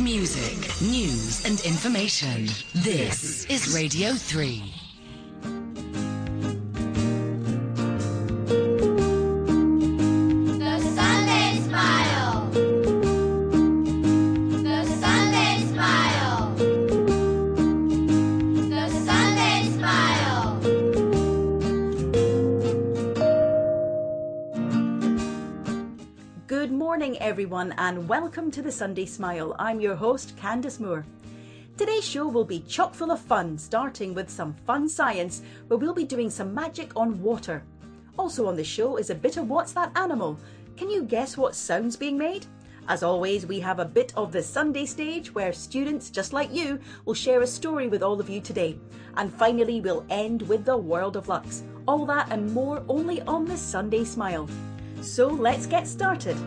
Music, news, and information. This is Radio 3. Morning, everyone, and welcome to the Sunday Smile. I'm your host, Candice Moore. Today's show will be chock full of fun, starting with some fun science, where we'll be doing some magic on water. Also on the show is a bit of What's That Animal? Can you guess what sound's being made? As always, we have a bit of the Sunday stage where students, just like you, will share a story with all of you today. And finally, we'll end with the World of Lux. All that and more only on the Sunday Smile. So let's get started.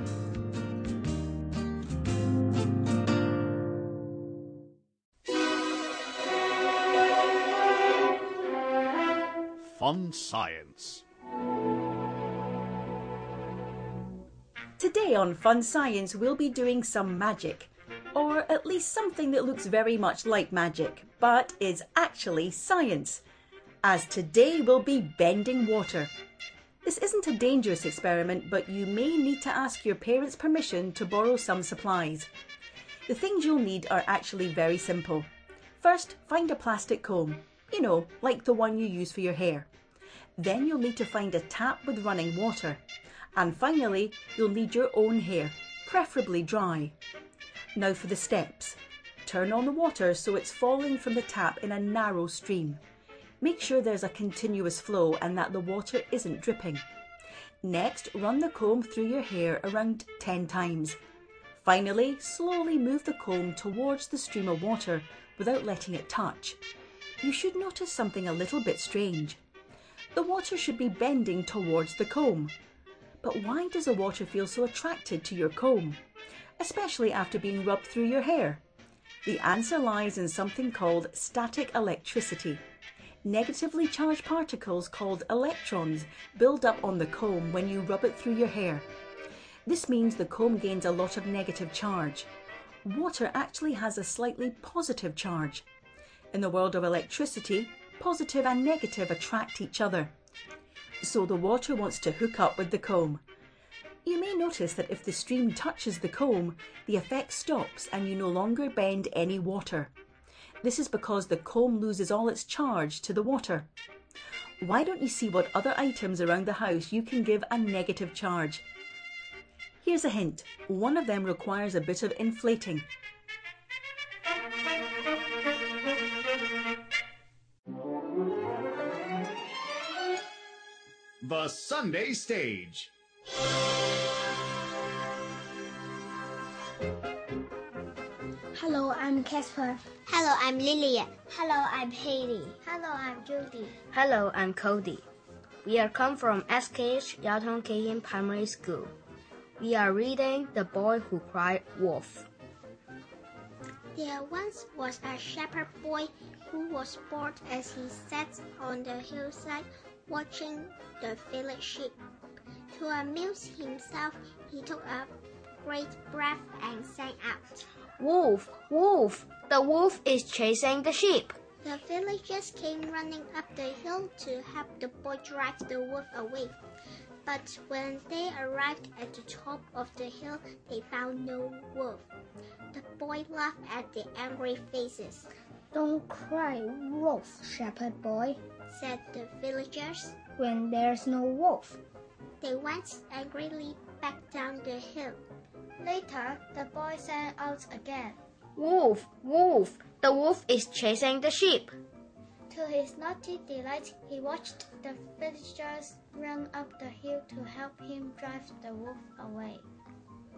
Fun Science. Today on Fun Science, we'll be doing some magic. Or at least something that looks very much like magic, but is actually science. As today we'll be bending water. This isn't a dangerous experiment, but you may need to ask your parents' permission to borrow some supplies. The things you'll need are actually very simple. First, find a plastic comb, you know, like the one you use for your hair. Then you'll need to find a tap with running water. And finally, you'll need your own hair, preferably dry. Now for the steps. Turn on the water so it's falling from the tap in a narrow stream. Make sure there's a continuous flow and that the water isn't dripping. Next, run the comb through your hair around 10 times. Finally, slowly move the comb towards the stream of water without letting it touch. You should notice something a little bit strange. The water should be bending towards the comb. But why does the water feel so attracted to your comb, especially after being rubbed through your hair? The answer lies in something called static electricity. Negatively charged particles called electrons build up on the comb when you rub it through your hair. This means the comb gains a lot of negative charge. Water actually has a slightly positive charge. In the world of electricity, positive and negative attract each other. So the water wants to hook up with the comb. You may notice that if the stream touches the comb, the effect stops and you no longer bend any water. This is because the comb loses all its charge to the water. Why don't you see what other items around the house you can give a negative charge? Here's a hint. One of them requires a bit of inflating. The Sunday Stage. Hello, I'm Casper. Hello, I'm Lillian. Hello, I'm Haley. Hello, I'm Judy. Hello, I'm Cody. We are come from SKH Yautong Kei Hin Primary School. We are reading The Boy Who Cried Wolf. There once was a shepherd boy who was bored as he sat on the hillside watching the village sheep. To amuse himself, he took a great breath and sang out. Wolf, wolf, the wolf is chasing the sheep. The villagers came running up the hill to help the boy drive the wolf away. But when they arrived at the top of the hill, they found no wolf. The boy laughed at the angry faces. Don't cry, wolf, shepherd boy, Said the villagers. when there's no wolf. They went angrily back down the hill. Later, the boy sang out again. Wolf, wolf, the wolf is chasing the sheep. To his naughty delight, he watched the villagers run up the hill to help him drive the wolf away.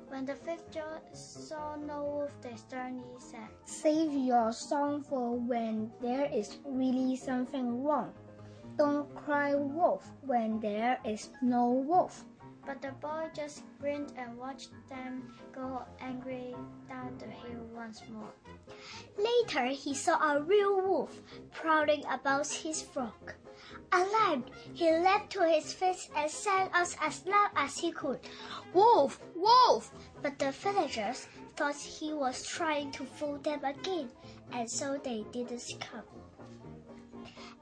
When the villagers saw no wolf, they sternly said, Save your song for when there is really something wrong. Don't cry, wolf, when there is no wolf. But the boy just grinned and watched them go angry down the hill once more. Later, he saw a real wolf prowling about his flock. Alarmed, he leapt to his feet and sang out as loud as he could. Wolf, wolf! But the villagers thought he was trying to fool them again, and so they didn't come.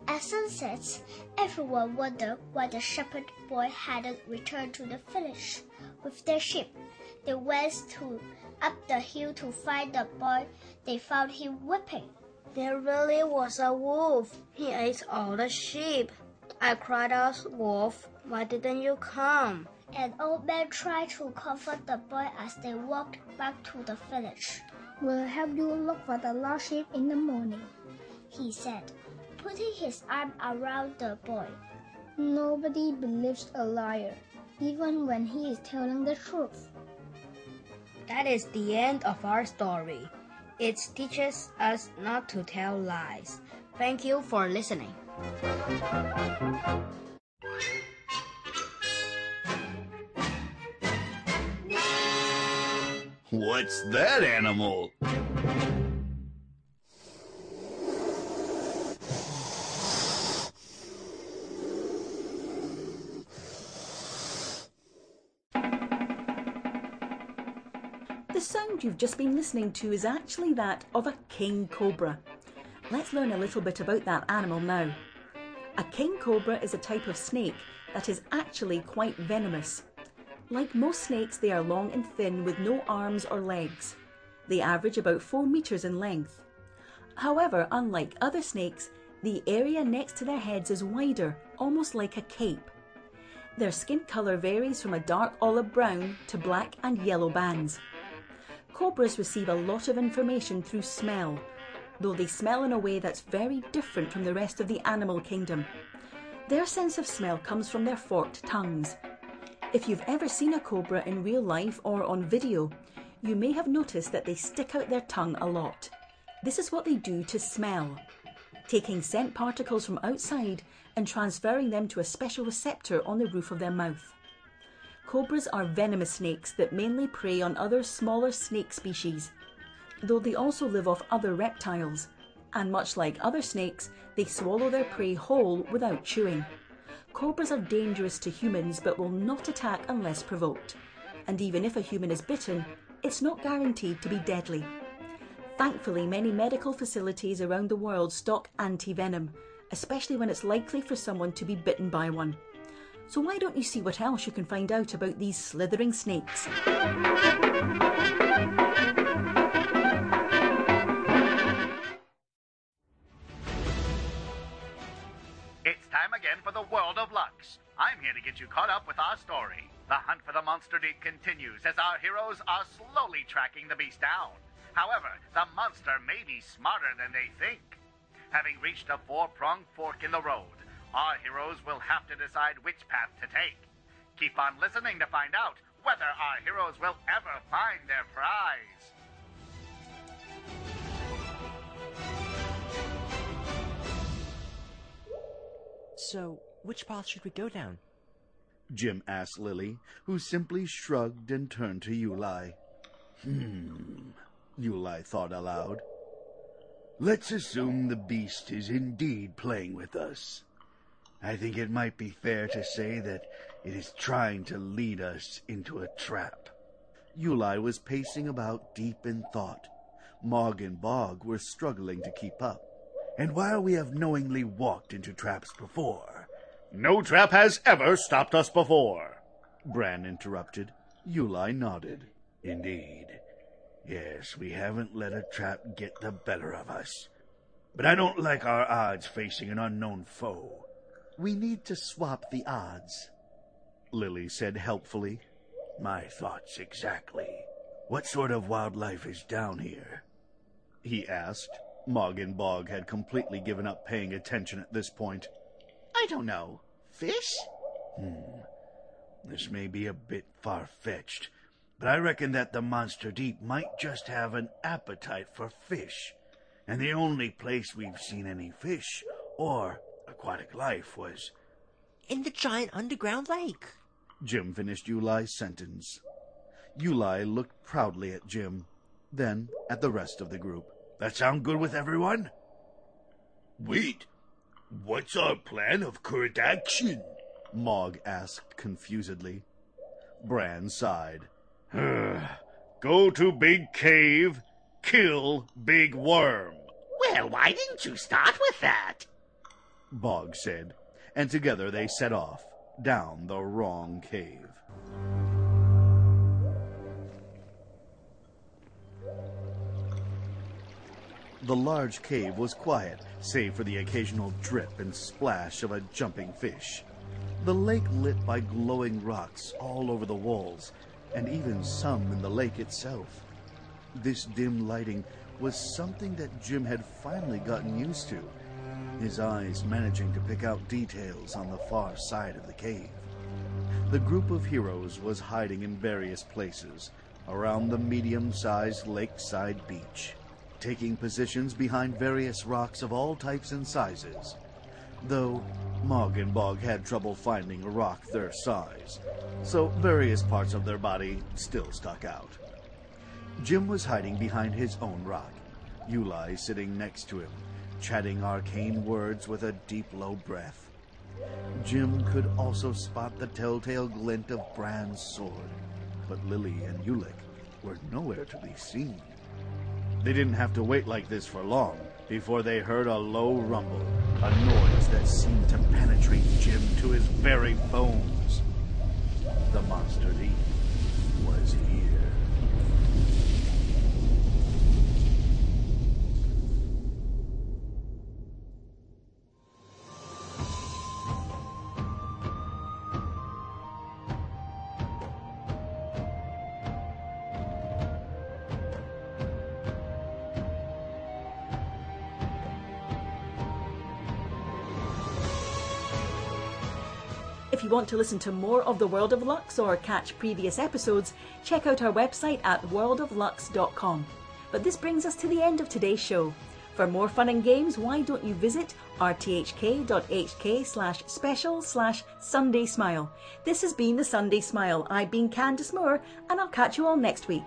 At sunset, everyone wondered why the shepherd boy hadn't returned to the village with their sheep. They went to up the hill to find the boy. They found him weeping. There really was a wolf. He ate all the sheep. I cried out, Wolf, why didn't you come? An old man tried to comfort the boy as they walked back to the village. We'll help you look for the lost sheep in the morning, he said, putting his arm around the boy. Nobody believes a liar, even when he is telling the truth. That is the end of our story. It teaches us not to tell lies. Thank you for listening. What's that animal? The sound you've just been listening to is actually that of a king cobra. Let's learn a little bit about that animal now. A king cobra is a type of snake that is actually quite venomous. Like most snakes, they are long and thin with no arms or legs. They average about 4 metres in length. However, unlike other snakes, the area next to their heads is wider, almost like a cape. Their skin colour varies from a dark olive brown to black and yellow bands. Cobras receive a lot of information through smell, though they smell in a way that's very different from the rest of the animal kingdom. Their sense of smell comes from their forked tongues. If you've ever seen a cobra in real life or on video, you may have noticed that they stick out their tongue a lot. This is what they do to smell, taking scent particles from outside and transferring them to a special receptor on the roof of their mouth. Cobras are venomous snakes that mainly prey on other smaller snake species, though they also live off other reptiles, and much like other snakes, they swallow their prey whole without chewing. Cobras are dangerous to humans but will not attack unless provoked. And even if a human is bitten, it's not guaranteed to be deadly. Thankfully, many medical facilities around the world stock anti venom, especially when it's likely for someone to be bitten by one. So, why don't you see what else you can find out about these slithering snakes? It's time again for the World of Lux. I'm here to get you caught up with our story. The hunt for the monster deep continues as our heroes are slowly tracking the beast down. However, the monster may be smarter than they think. Having reached a four pronged fork in the road, our heroes will have to decide which path to take. Keep on listening to find out whether our heroes will ever find their prize. So, which path should we go down? Jim asked Lily, who simply shrugged and turned to Uli. Hmm, Uli thought aloud. Let's assume the beast is indeed playing with us. I think it might be fair to say that it is trying to lead us into a trap. Uli was pacing about deep in thought. Mog and Bog were struggling to keep up. And while we have knowingly walked into traps before, No trap has ever stopped us before. Bran interrupted. Uli nodded. Indeed. Yes, we haven't let a trap get the better of us. But I don't like our odds facing an unknown foe. We need to swap the odds. Lily said helpfully. My thoughts exactly. What sort of wildlife is down here? He asked. Mog and Bog had completely given up paying attention at this point. I don't know. Fish? Hmm. This may be a bit far-fetched, but I reckon that the monster deep might just have an appetite for fish. And the only place we've seen any fish or aquatic life was In the giant underground lake. Jim finished Uli's sentence. Uli looked proudly at Jim, then at the rest of the group. That sound good with everyone? Wait, what's our plan of current action? Mog asked confusedly. Bran sighed. Go to Big Cave, kill Big Worm. Well, why didn't you start with that? Bog said, and together they set off down the wrong cave. The large cave was quiet, save for the occasional drip and splash of a jumping fish. The lake lit by glowing rocks all over the walls, and even some in the lake itself. This dim lighting was something that Jim had finally gotten used to, his eyes managing to pick out details on the far side of the cave. The group of heroes was hiding in various places around the medium-sized lakeside beach, taking positions behind various rocks of all types and sizes. Though Mog and Bog had trouble finding a rock their size, so various parts of their body still stuck out. Jim was hiding behind his own rock, Uli sitting next to him, chatting arcane words with a deep, low breath. Jim could also spot the telltale glint of Bran's sword, but Lily and Ulick were nowhere to be seen. They didn't have to wait like this for long before they heard a low rumble, a noise that seemed to penetrate Jim to his very bones. The monster thief If you want to listen to more of the World of Lux or catch previous episodes, check out our website at worldoflux.com. But this brings us to the end of today's show. For more fun and games, why don't you visit rthk.hk slash special slash Sunday Smile. This has been the Sunday Smile. I've been Candice Moore, and I'll catch you all next week.